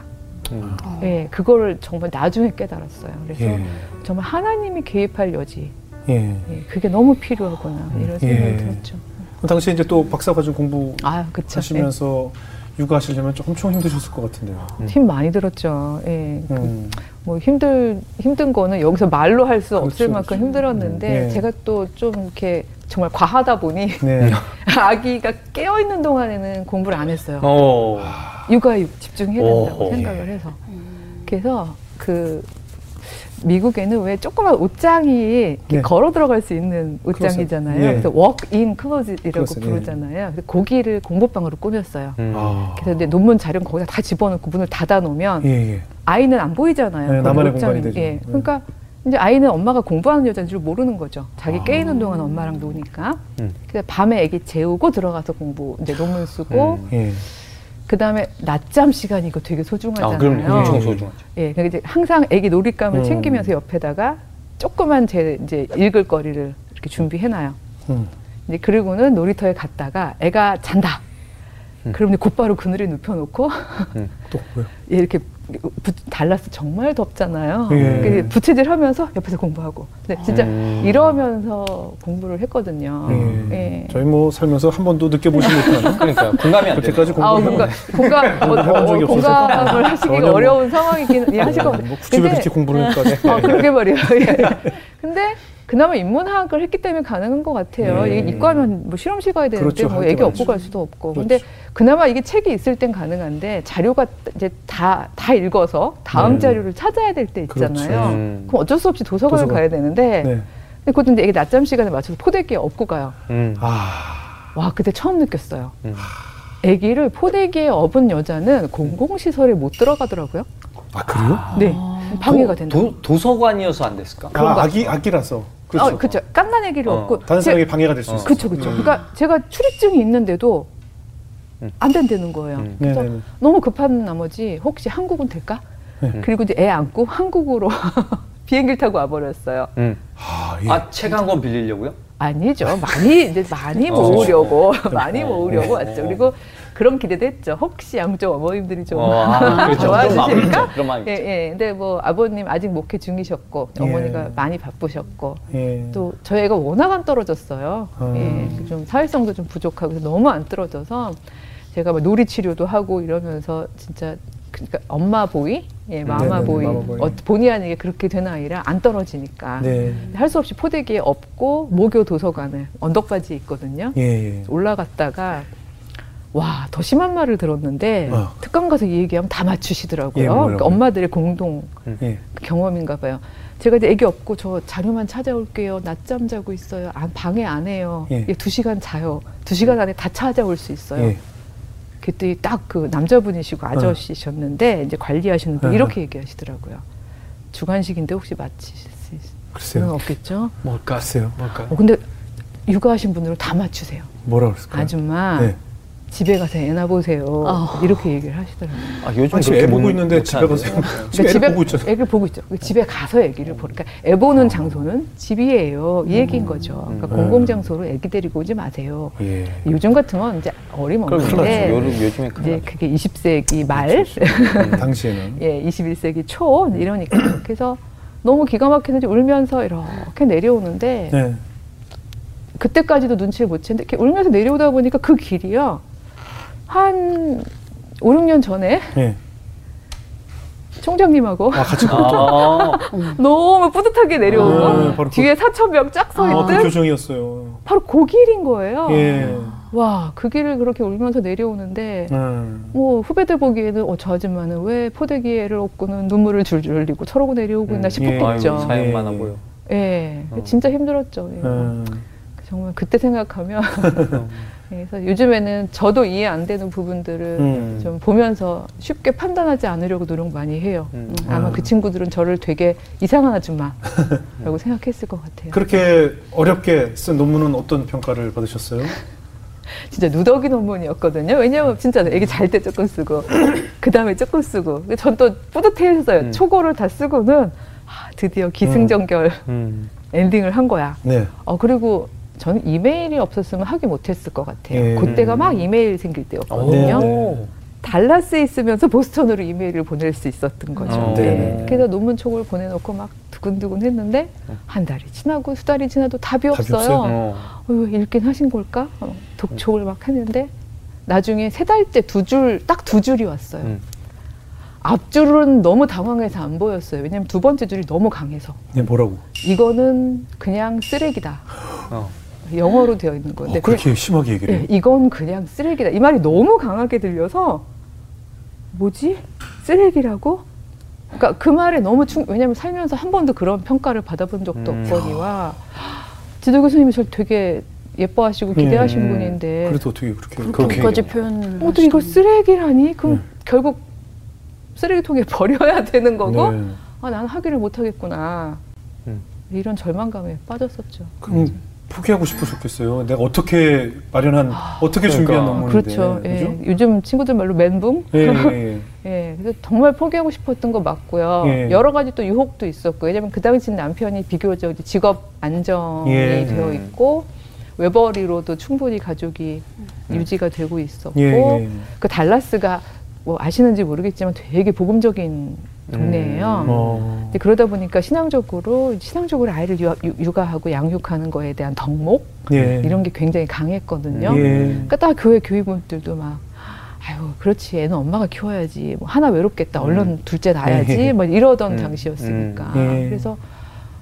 음. 예, 그거를 정말 나중에 깨달았어요. 그래서 예. 정말 하나님이 개입할 여지, 예. 예, 그게 너무 필요하구나 이런 생각이 예. 들었죠. 그 당시에 이제 또 박사 과정 공부 아. 하시면서 육아하시려면 좀 엄청 힘드셨을 것 같은데요. 예, 힘 많이 들었죠. 예, 그 음. 뭐 힘들 힘든 거는 여기서 말로 할 수 없을 그렇죠, 만큼 그렇죠. 힘들었는데 예. 제가 또 좀 이렇게 정말 과하다 보니 네. 아기가 깨어 있는 동안에는 공부를 안 했어요. 어. 육아에 집중해야 된다고 오호. 생각을 해서 그래서 그 미국에는 왜 조그만 옷장이 네. 걸어 들어갈 수 있는 옷장이잖아요. 예. 그래서 walk-in closet이라고 클로셋, 예. 부르잖아요. 그래서 거기를 공부방으로 꾸몄어요. 음. 아. 그래서 이제 논문 자료는 거기다 다 집어넣고 문을 닫아 놓으면 예, 예. 아이는 안 보이잖아요. 네, 나만의 옷장이. 공간이 되죠. 예. 네. 그러니까 이제 아이는 엄마가 공부하는 여자인 줄 모르는 거죠. 자기 아. 깨 있는 동안 엄마랑 노니까. 음. 그래서 밤에 애기 재우고 들어가서 공부 이제 논문 쓰고 음. 예. 그 다음에 낮잠 시간이 이거 되게 소중하잖아요. 아, 그럼 엄청 소중하죠. 예, 그러니까 이제 항상 애기 놀잇감을 음. 챙기면서 옆에다가 조그만 제 이제 읽을 거리를 이렇게 준비해놔요. 음. 이제 그리고는 놀이터에 갔다가 애가 잔다. 음. 그러면 곧바로 그늘에 눕혀놓고 또 뭐요? 얘 이렇게 부- 달라스 정말 덥잖아요. 예. 그 부채질 하면서 옆에서 공부하고. 근데 진짜 음. 이러면서 공부를 했거든요. 예. 예. 저희 뭐 살면서 한 번도 느껴보지 못한 그러니까 공감이 안 그렇게까지 되네요. 아, 공부를 공감, 공감, 어, 어, 없어서. 공감을 하시기가 전혀 뭐- 어려운 상황이긴 예, 하실 겁니다. 뭐 집에 그렇게 공부를 했까지 어, 그러게 말이에요. 예. 근데 그나마 인문학을 했기 때문에 가능한 것 같아요. 네. 이게 이과면 뭐 실험실 가야 되는데 그렇죠. 뭐할 애기 없고. 갈 수도 없고. 그렇죠. 근데 그나마 이게 책이 있을 땐 가능한데 자료가 이제 다, 다 읽어서 다음 네. 자료를 찾아야 될 때 있잖아요. 그렇죠. 음. 그럼 어쩔 수 없이 도서관을 도서관. 가야 되는데 네. 근데 그것도 이제 애기 낮잠 시간에 맞춰서 포대기에 업고 가요. 음. 아, 와 그때 처음 느꼈어요. 음. 아기를 포대기에 업은 여자는 공공시설에 못 들어가더라고요. 아 그래요? 네, 방해가 도, 된다. 도, 도서관이어서 안 됐을까? 아, 거 아기 아기라서 그렇죠. 어, 그렇죠. 깐난 아기를 어, 업고 다른 제- 사람에게 방해가 될수 어. 있어요. 그렇죠, 그렇죠. 음. 그러니까 제가 출입증이 있는데도 음. 안 된다는 거예요. 음. 그래서 네네네. 너무 급한 나머지 혹시 한국은 될까? 네. 그리고 이제 애 안고 한국으로 비행기를 타고 와버렸어요. 음. 아, 예. 아, 책 한 권 빌리려고요? 아니죠. 많이 이제 많이 어. 모으려고 많이 어. 모으려고 어. 왔죠. 그리고 그런 기대도 했죠. 혹시 양쪽 어머님들이 좀 어, 아, 그렇죠. 좋아해 주실까? 그런 마음이 예. 예. 근데 뭐 아버님 아직 목회 중이셨고 예. 어머니가 많이 바쁘셨고 예. 또 저희 애가 워낙 안 떨어졌어요. 아. 예, 좀 사회성도 좀 부족하고 너무 안 떨어져서 제가 막 놀이 치료도 하고 이러면서 진짜 그러니까 엄마 보이, 예, 마마 네네네, 보이, 마마 보이. 어, 본의 아니게 그렇게 된 아이라 안 떨어지니까 네. 할수 없이 포대기에 업고 모교 도서관을 언덕바지에 있거든요. 예, 예. 올라갔다가 와 더 심한 말을 들었는데 어. 특강 가서 이 얘기하면 다 맞추시더라고요. 예? 그러니까 엄마들의 공동 예. 경험인가 봐요. 제가 이제 애기 없고 저 자료만 찾아올게요. 낮잠 자고 있어요. 안, 방해 안 해요. 예. 예. 두 시간 자요. 두 시간 안에 다 찾아올 수 있어요. 예. 그때 딱그 남자분이시고 아저씨셨는데 이제 관리하시는 분 어. 이렇게 얘기하시더라고요. 주간식인데 혹시 마치실 수 있는 글쎄요. 없겠죠? 뭘까? 글쎄요. 뭘까요? 어, 근데 육아하신 분들은 다 맞추세요. 뭐라 그랬을까요? 아줌마 네. 집에 가서 애나 보세요. 어. 이렇게 얘기를 하시더라고요. 아, 요즘 아, 지금 그렇게 애 보고 못- 있는데 못 집에? 가세요. 그러니까 애를 보고 있잖아요. 애를 보고 있죠. 집에 가서 애기를 보러. 그러니까 애 보는 장소는 집이에요. 이 얘기인 거죠. 그러니까 음. 공공 장소로 애기 데리고 오지 마세요. 예. 요즘 같은 건 이제 어림없는데 요즘, 요즘에 이제. 그게 20세기 말, 음, 당시에는. 예, 21세기 초 이러니까 그래서 너무 기가 막히는지 울면서 이렇게 내려오는데 네. 그때까지도 눈치를 못 챘는데 이렇게 울면서 내려오다 보니까 그 길이요 한 5, 6년 전에 예. 총장님하고 아, 같이 아, 너무 뿌듯하게 내려오고 아, 바로 그- 뒤에 사천 명 쫙서 아, 교정이었어요. 바로 그 길인 거예요. 예. 와, 그 길을 그렇게 울면서 내려오는데 음. 뭐 후배들 보기에는 어, 저 아줌마는 왜 포대기를 업고는 눈물을 줄줄 흘리고 저러고 내려오고 있나 음, 싶었겠죠. 아이고, 사연 많아 예. 보여. 예, 어. 진짜 힘들었죠. 예. 음. 정말 그때 생각하면 그래서 요즘에는 저도 이해 안 되는 부분들을 음. 좀 보면서 쉽게 판단하지 않으려고 노력 많이 해요. 음. 음, 아마 아. 그 친구들은 저를 되게 이상한 아줌마라고 생각했을 것 같아요. 그렇게 어렵게 쓴 논문은 어떤 평가를 받으셨어요? 진짜 누더기 논문이었거든요. 왜냐면 진짜 애기 잘 때 조금 쓰고 그 다음에 조금 쓰고 전 또 뿌듯해했어요. 음. 초고를 다 쓰고는 아, 드디어 기승전결 음. 엔딩을 한 거야. 네. 어 그리고 저는 이메일이 없었으면 하기 못했을 것 같아요. 예. 그때가 막 이메일 생길 때였거든요. 네, 오. 달라스에 있으면서 보스턴으로 이메일을 보낼 수 있었던 거죠. 어. 네. 그래서 논문 촉을 보내놓고 막 두근두근 했는데 한 달이 지나고 수 달이 지나도 답이 답이 없어요. 없어요? 어. 어, 읽긴 하신 걸까? 어, 독촉을 막 했는데 나중에 세 달째 두 줄, 딱 두 줄이 왔어요. 음. 앞줄은 너무 당황해서 안 보였어요. 왜냐면 두 번째 줄이 너무 강해서. 네, 뭐라고? 이거는 그냥 쓰레기다. 어. 영어로 되어 있는 건데. 어, 그렇게 심하게 얘기를 해요? 예, 이건 그냥 쓰레기다. 이 말이 너무 강하게 들려서 뭐지? 쓰레기라고? 그러니까 그 말에 너무 충 왜냐면 살면서 한 번도 그런 평가를 받아본 적도 음. 없거니와 지도 교수님이 저를 되게 예뻐하시고 기대하신 음. 분인데 그래도 어떻게 그렇게 그렇게까지. 표현을 어떻게 이걸 쓰레기라니? 그럼 네. 결국 쓰레기통에 버려야 되는 거고 네. 아 나는 하기를 못 하겠구나 음. 이런 절망감에 빠졌었죠. 그럼 포기하고 싶으셨겠어요. 내가 어떻게 마련한 어떻게 준비한 그러니까. 논문인데. 그렇죠. 예. 그죠? 요즘 친구들 말로 멘붕. 예, 예, 예, 그래서 정말 포기하고 싶었던 거 맞고요. 예. 여러 가지 또 유혹도 있었고, 왜냐면 그 당시 남편이 비교적 직업 안정이 예. 되어 있고, 외벌이로도 충분히 가족이 유지가 되고 있었고, 예, 예. 그 달라스가 뭐 아시는지 모르겠지만 되게 복음적인 동네예요. 어. 근데 그러다 보니까 신앙적으로 신앙적으로 아이를 유, 육아 하고 양육하는 거에 대한 덕목 예. 이런 게 굉장히 강했거든요. 예. 그러니까 딱 교회 교육분들도 막 아유 그렇지 애는 엄마가 키워야지 뭐 하나 외롭겠다 얼른 둘째 낳아야지 예. 뭐 이러던 음. 당시였으니까 음. 예. 그래서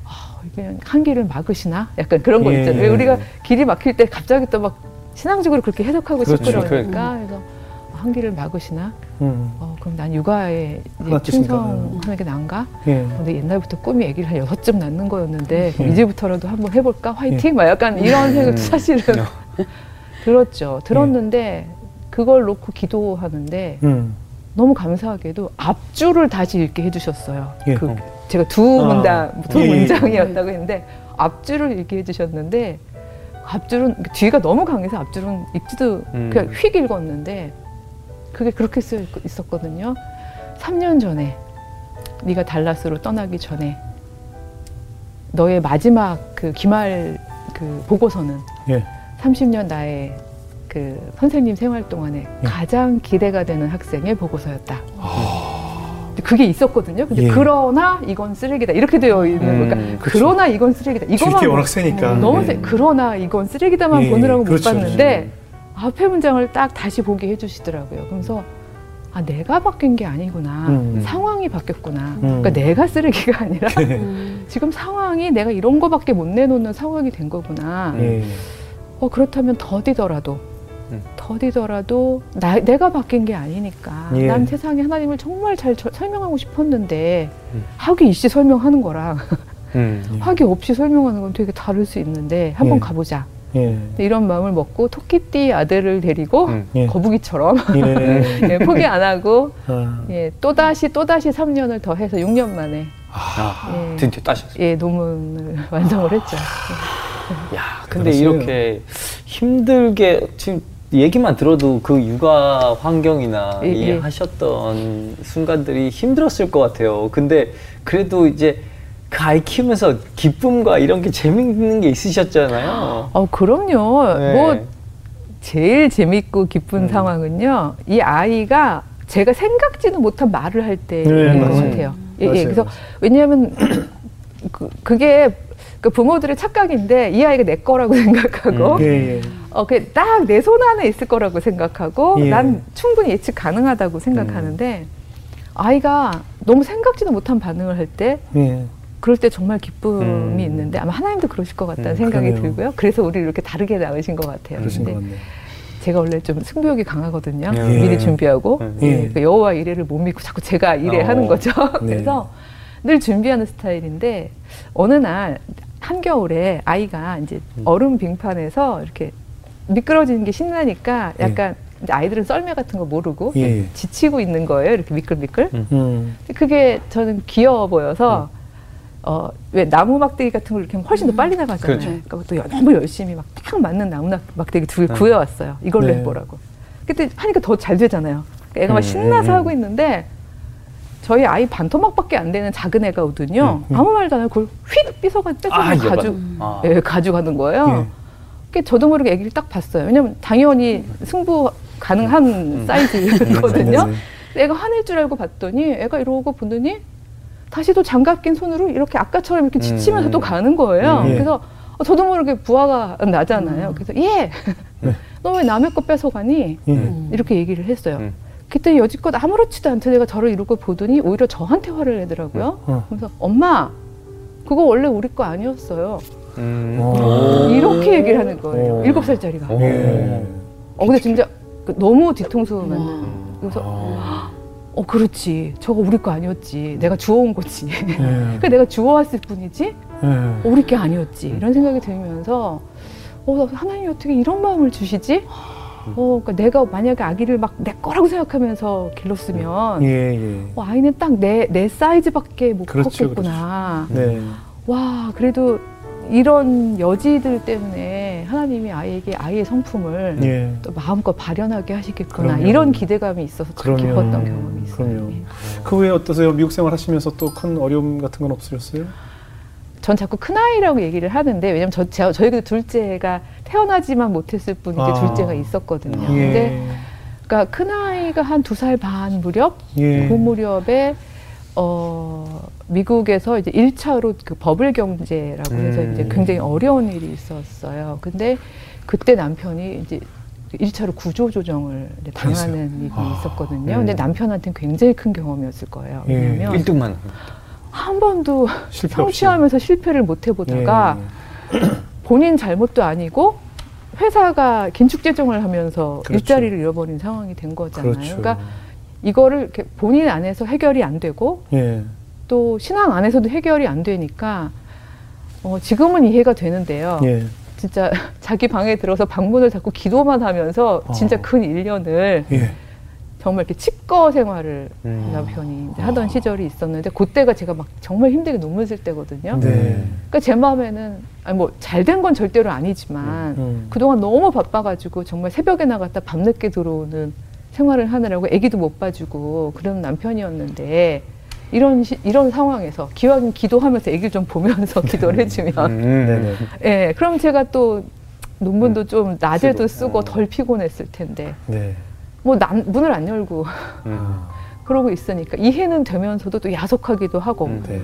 아, 그냥 한 길을 막으시나 약간 그런 거 예. 있잖아요 왜 우리가 길이 막힐 때 갑자기 또 막 신앙적으로 그렇게 해석하고 그렇죠. 싶고 그러니까 그래서 한 길을 막으시나 음. 어, 그럼 난 육아에. 충성하는 게 나은가 예. 근데 옛날부터 꿈이 아기를 한 여섯쯤 낳는 거였는데 예. 이제부터라도 한번 해볼까 화이팅 막 약간 이런 생각도 사실은 들었죠 들었는데 그걸 놓고 기도하는데 음. 너무 감사하게도 앞줄을 다시 읽게 해주셨어요 예. 그 어. 제가 두 아. 문단 두 예, 예. 문장이었다고 했는데 앞줄을 읽게 해주셨는데 앞줄은 뒤가 너무 강해서 앞줄은 읽지도 음. 그냥 휙 읽었는데 그게 그렇게 쓰여 있- 있었거든요. 3년 전에 네가 달라스로 떠나기 전에 너의 마지막 그 기말 그 보고서는 예. 30년 나의 그 선생님 생활 동안에 예. 가장 기대가 되는 학생의 보고서였다. 근데 그게 있었거든요. 근데 예. 그러나 이건 쓰레기다 이렇게 되어 있는 음, 거니까 그쵸. 그러나 이건 쓰레기다. 줄게 워낙 세니까. 어, 너무 예. 세. 그러나 이건 쓰레기다만 예, 보느라고 그렇죠. 못 봤는데 앞에 문장을 딱 다시 보게 해주시더라고요. 그러면서 아 내가 바뀐 게 아니구나. 음. 상황이 바뀌었구나. 음. 그러니까 내가 쓰레기가 아니라 예. 지금 상황이 내가 이런 거밖에 못 내놓는 상황이 된 거구나. 예. 어 그렇다면 더디더라도 음. 더디더라도 나, 내가 바뀐 게 아니니까 예. 난 세상에 하나님을 정말 잘 저- 설명하고 싶었는데 음. 하기 있이 설명하는 거랑 음. 하기 없이 설명하는 건 되게 다를 수 있는데 한번 예. 가보자 예. 이런 마음을 먹고 토끼띠 아들을 데리고 음. 예. 거북이처럼 예. 예, 포기 안 하고 아. 예, 또 다시 또 다시 3년을 더 해서 6년 만에 아, 예, 드디어 따셨어요. 예, 논문을 완성을 했죠. 야, 근데 그러세요. 이렇게 힘들게 지금 얘기만 들어도 그 육아 환경이나 예, 이 예. 하셨던 순간들이 힘들었을 것 같아요. 근데 그래도 이제 그 아이 키우면서 기쁨과 이런 게 재밌는 게 있으셨잖아요. 어, 그럼요. 네. 뭐 제일 재밌고 기쁜 음. 상황은요. 이 아이가 제가 생각지도 못한 말을 할 때인 네, 것. 같아요. 예, 맞아요. 예. 그래서 왜냐하면 그, 그게 그 부모들의 착각인데 이 아이가 내 거라고 생각하고 음. 예. 예. 어, 그 딱 내 손 안에 있을 거라고 생각하고 예. 난 충분히 예측 가능하다고 생각하는데 아이가 너무 생각지도 못한 반응을 할때 예. 그럴 때 정말 기쁨이 음. 있는데 아마 하나님도 그러실 것 같다는 음, 생각이 그러네요. 들고요. 그래서 우리 이렇게 다르게 나으신 것 같아요. 그러신 것 같네요. 제가 원래 좀 승부욕이 강하거든요. 예. 미리 준비하고 음. 예. 예. 그 여호와 이래를 못 믿고 자꾸 제가 이래하는 어. 거죠. 네. 그래서 늘 준비하는 스타일인데 어느 날 한겨울에 아이가 이제 음. 얼음 빙판에서 이렇게 미끄러지는 게 신나니까 예. 약간 아이들은 썰매 같은 거 모르고 예. 지치고 있는 거예요. 이렇게 미끌미끌. 음. 그게 저는 귀여워 보여서 어, 왜 나무 막대기 같은 걸 이렇게 훨씬 더 빨리 나가잖아요. 그렇죠. 그러니까 또 여- 너무 열심히 막 딱 맞는 나무 나- 막대기 둘 네. 구해왔어요. 이걸로 네. 해보라고. 그때 하니까 더 잘 되잖아요. 그러니까 애가 막 음, 신나서 음, 음. 하고 있는데 저희 아이 반토막밖에 안 되는 작은 애가 오더니요. 음, 음. 아무 말도 안 하고 그걸 휙 삐서가 뺏어 아, 가지고 아. 예, 가져가는 거예요. 예. 그게 저도 모르게 아기를 딱 봤어요. 왜냐면 당연히 승부 가능한 음. 사이즈거든요. 애가 화낼 줄 알고 봤더니 애가 이러고 보더니 다시 또 장갑 낀 손으로 이렇게 아까처럼 이렇게 지치면서 음. 또 가는 거예요. 음. 예. 그래서 어, 저도 모르게 부하가 나잖아요. 음. 그래서 예, 네. 너왜 남의 거 뺏어가니? 예. 이렇게 얘기를 했어요. 음. 그때 여지껏 아무렇지도 않던 애가 저를 이러고 보더니 오히려 저한테 화를 내더라고요. 어. 그래서 엄마 그거 원래 우리 거 아니었어요. 음. 어. 이렇게 얘기를 하는 거예요. 어. 일곱 살짜리가. 오. 예. 어 근데 진짜 그 너무 뒤통수 맞는. 음. 그래서 아. 어 그렇지. 저거 우리 거 아니었지. 내가 주워온 거지. 예. 그 내가 주워왔을 뿐이지 예. 우리 게 아니었지. 이런 생각이 들면서 어 하나님이 어떻게 이런 마음을 주시지? 어 그러니까 내가 만약에 아기를 막 내 거라고 생각하면서 길렀으면 예. 예. 어, 아이는 딱 내내 사이즈밖에 못 그렇죠, 컸겠구나. 네. 와 그래도 이런 여지들 때문에 하나님이 아이에게 아이의 성품을 예. 또 마음껏 발현하게 하시겠구나 그럼요. 이런 기대감이 있어서 참. 기뻤던 경험이 있어요. 그럼요. 예. 그 외에 어떠세요? 미국 생활 하시면서 또 큰 어려움 같은 건 없으셨어요? 전 자꾸 큰 아이라고 얘기를 하는데 왜냐면 저 제, 저희 그 둘째가 태어나지만 못했을 뿐 이제 아. 둘째가 있었거든요. 예. 근데 그러니까 큰 한이가 한 두 살 반 무렵 예. 그 무렵에 어 미국에서 이제 1차로 그 버블 경제라고 해서 음. 이제 굉장히 어려운 일이 있었어요. 근데 그때 남편이 이제 1차로 구조 조정을 이제 당하는 일이 아. 있었거든요. 음. 근데 남편한테는 굉장히 큰 경험이었을 거예요. 예. 왜냐면 1등만. 한 번도 실패. 성취하면서 실패를 못 해보다가 예. 본인 잘못도 아니고 회사가 긴축 재정을 하면서 그렇죠. 일자리를 잃어버린 상황이 된 거잖아요. 그렇죠. 그러니까 이거를 이렇게 본인 안에서 해결이 안 되고 예. 또 신앙 안에서도 해결이 안 되니까 어, 지금은 이해가 되는데요. 예. 진짜 자기 방에 들어서 방문을 닫고 기도만 하면서 진짜 어. 근 1년을 예. 정말 이렇게 칩거 생활을 음. 남편이 하던 시절이 있었는데 그때가 제가 막 정말 힘들게 눈물 쓸 때거든요. 네. 그러니까 제 마음에는 아니 뭐 잘 된 건 절대로 아니지만 음. 그동안 너무 바빠가지고 정말 새벽에 나갔다 밤늦게 들어오는 생활을 하느라고 아기도 못 봐주고 그런 남편이었는데 이런 시, 이런 상황에서 기왕 기도하면서 아기를 좀 보면서 기도를 해주면 음. 네네. 예 그럼 제가 또 논문도 좀 낮에도 쓰고. 쓰고 어. 덜 피곤했을 텐데 네. 뭐 난, 문을 안 열고 음. 그러고 있으니까 이해는 되면서도 또 야속하기도 하고 음. 네.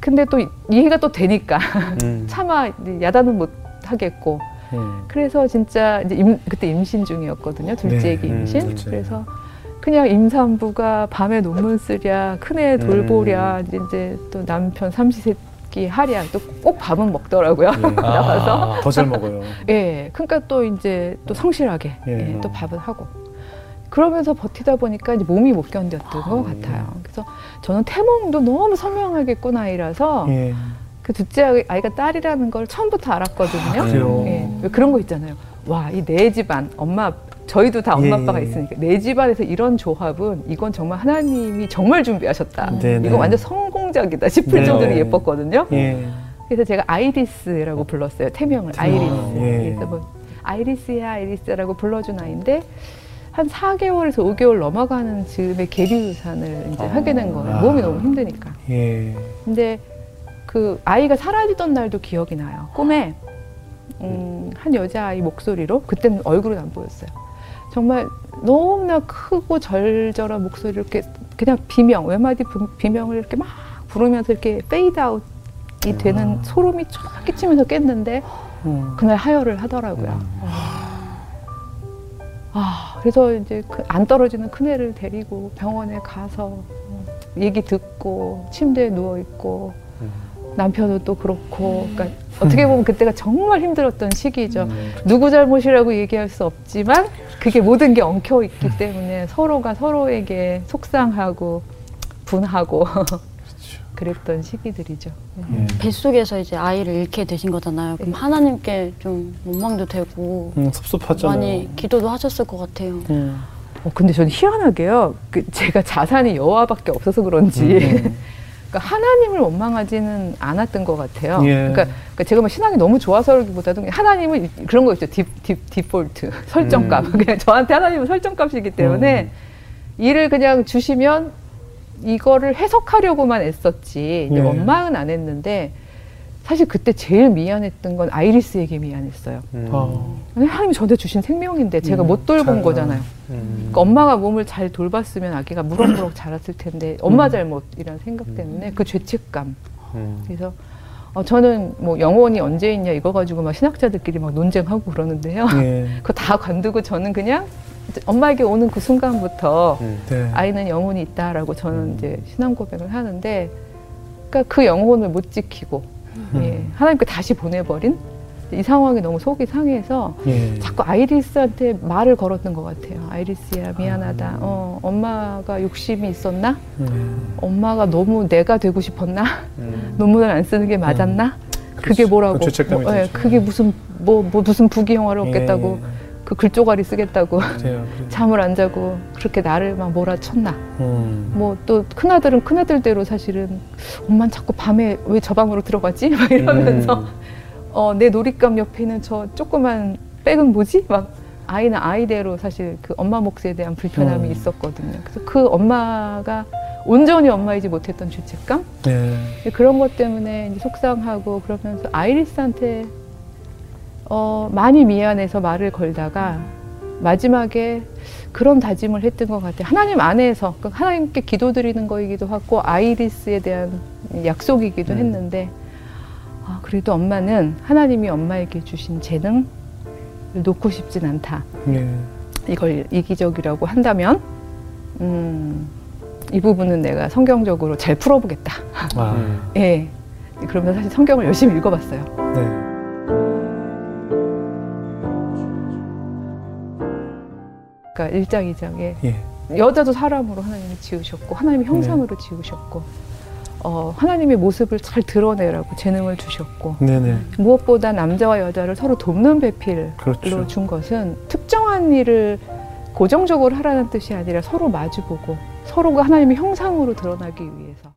근데 또 이해가 또 되니까 음. 차마 야단은 못 하겠고 음. 그래서 진짜 이제 임, 그때 임신 중이었거든요 둘째 네, 애기 음, 임신 둘째. 그래서 그냥 임산부가 밤에 논문 쓰랴 큰애 돌보랴 음. 이제 또 남편 삼시세끼 하랴 또 꼭 밥은 먹더라고요 예. 나와서 더잘 먹어요. 예 그러니까 또 이제 또 성실하게 예. 예, 또 밥을 하고 그러면서 버티다 보니까 이제 몸이 못 견뎠던 것 음. 같아요 그래서 저는 태몽도 너무 선명하게 꾼 아이라서 예. 그 둘째 아이- 아이가 딸이라는 걸 처음부터 알았거든요. 아? 예, 왜 그런 거 있잖아요. 와, 이내 집안, 엄마, 저희도 다 엄마 예. 아빠가 있으니까 내 집안에서 이런 조합은 이건 정말 하나님이 정말 준비하셨다. 음. 네네. 이거 완전 성공적이다 싶을 네. 정도로 예뻤거든요. 예. 그래서 제가 아이리스라고 불렀어요. 태명을 아이리스. 예. 그래서 뭐 아이리스야 아이리스라고 불러준 아이인데 한 4개월에서 5개월 넘어가는 즈음에 계류유산을 이제 하게 된 거예요. 아. 몸이 너무 힘드니까. 예. 근데 그 아이가 사라지던 날도 기억이 나요. 꿈에 음, 한 여자아이 목소리로 그때는 얼굴은 안 보였어요. 정말 너무나 크고 절절한 목소리로 이렇게 그냥 비명 외마디 부- 비명을 이렇게 막 부르면서 이렇게 페이드 아웃이 되는 소름이 쫙 끼치면서 깼는데 음. 그날 하혈을 하더라고요. 아 그래서 이제 그 안 떨어지는 큰애를 데리고 병원에 가서 어, 얘기 듣고 침대에 누워 있고 남편은 또 그렇고 그러니까 어떻게 보면 그때가 정말 힘들었던 시기죠. 음. 누구 잘못이라고 얘기할 수 없지만 그게 모든 게 엉켜 있기 때문에 서로가 서로에게 속상하고 분하고 그랬던 시기들이죠. 예. 뱃속에서 이제 아이를 잃게 되신 거잖아요. 그럼 하나님께 좀 원망도 되고 음, 섭섭하잖아요. 많이 기도도 하셨을 것 같아요. 음. 어, 근데 저는 희한하게요. 그 제가 자산이 여호와밖에 없어서 그런지 음. 그러니까 하나님을 원망하지는 않았던 것 같아요. 예. 그러니까, 그러니까 제가 뭐 신앙이 너무 하나님은 이- 그런 거 있죠. 디, 디, 디폴트 설정값. 그냥 저한테 하나님은 설정값이기 때문에 일을 그냥 주시면 이거를 해석하려고만 애썼지 예. 원망은 안 했는데 사실 그때 제일 미안했던 건 아이리스에게 미안했어요. 음. 아. 하나님이 저한테 주신 생명인데 제가 음, 못 돌본 잘- 거잖아요. 음. 그러니까 엄마가 몸을 잘 돌봤으면 아기가 무럭무럭 자랐을 텐데 엄마 잘못이라는 생각 때문에 그 죄책감. 음. 그래서 어, 저는 뭐 영혼이 언제 있냐 이거 가지고 막 신학자들끼리 막 논쟁하고 그러는데요. 예. 그거 다 관두고 저는 그냥 이제 엄마에게 오는 그 순간부터 음. 네. 아이는 영혼이 있다라고 저는 이제 신앙 고백을 하는데, 그러니까 그 영혼을 못 지키고 예, 하나님께 다시 보내버린 이 상황이 너무 속이 상해서 예. 자꾸 아이리스한테 말을 걸었던 것 같아요. 아이리스야 미안하다. 어, 엄마가 욕심이 있었나? 음. 엄마가 너무 내가 되고 싶었나? 음. 논문을 안 쓰는 게 맞았나? 그게 그렇죠. 뭐라고? 그 뭐, 예. 그게 무슨 뭐, 뭐 무슨 부귀 영화를 얻겠다고 예. 그 글조가리 쓰겠다고 그래요. 그래요. 잠을 안 자고 그렇게 나를 막 몰아쳤나? 음. 뭐또 큰아들은 큰아들대로 사실은 엄만 자꾸 밤에 왜 저 방으로 들어가지? 막 이러면서 음. 어, 내 놀잇감 옆에 있는 저 조그만 백은 뭐지? 막 아이는 아이대로 사실 그 엄마 몫에 대한 불편함이 음. 있었거든요. 그래서 그 엄마가 온전히 엄마이지 못했던 죄책감? 네. 그런 것 때문에 속상하고 그러면서 아이리스한테 어, 많이 미안해서 말을 걸다가 마지막에 그런 다짐을 했던 것 같아요. 하나님 안에서 그 하나님께 기도드리는 거이기도 하고 아이리스에 대한 약속이기도 음. 했는데 아, 그래도 엄마는 하나님이 엄마에게 주신 재능을 놓고 싶진 않다. 예. 이걸 이기적이라고 한다면 음, 이 부분은 내가 성경적으로 잘 풀어보겠다. 아, 음. 예. 그러면서 사실 성경을 열심히 읽어봤어요. 네. 그러니까 1장, 2장에 예. 여자도 사람으로 하나님이 지으셨고 하나님의 형상으로 지으셨고 어, 하나님의 모습을 잘 드러내라고 재능을 주셨고 네네. 무엇보다 남자와 여자를 서로 돕는 배필로 그렇죠. 준 것은 특정한 일을 고정적으로 하라는 뜻이 아니라 서로 마주보고 서로가 하나님의 형상으로 드러나기 위해서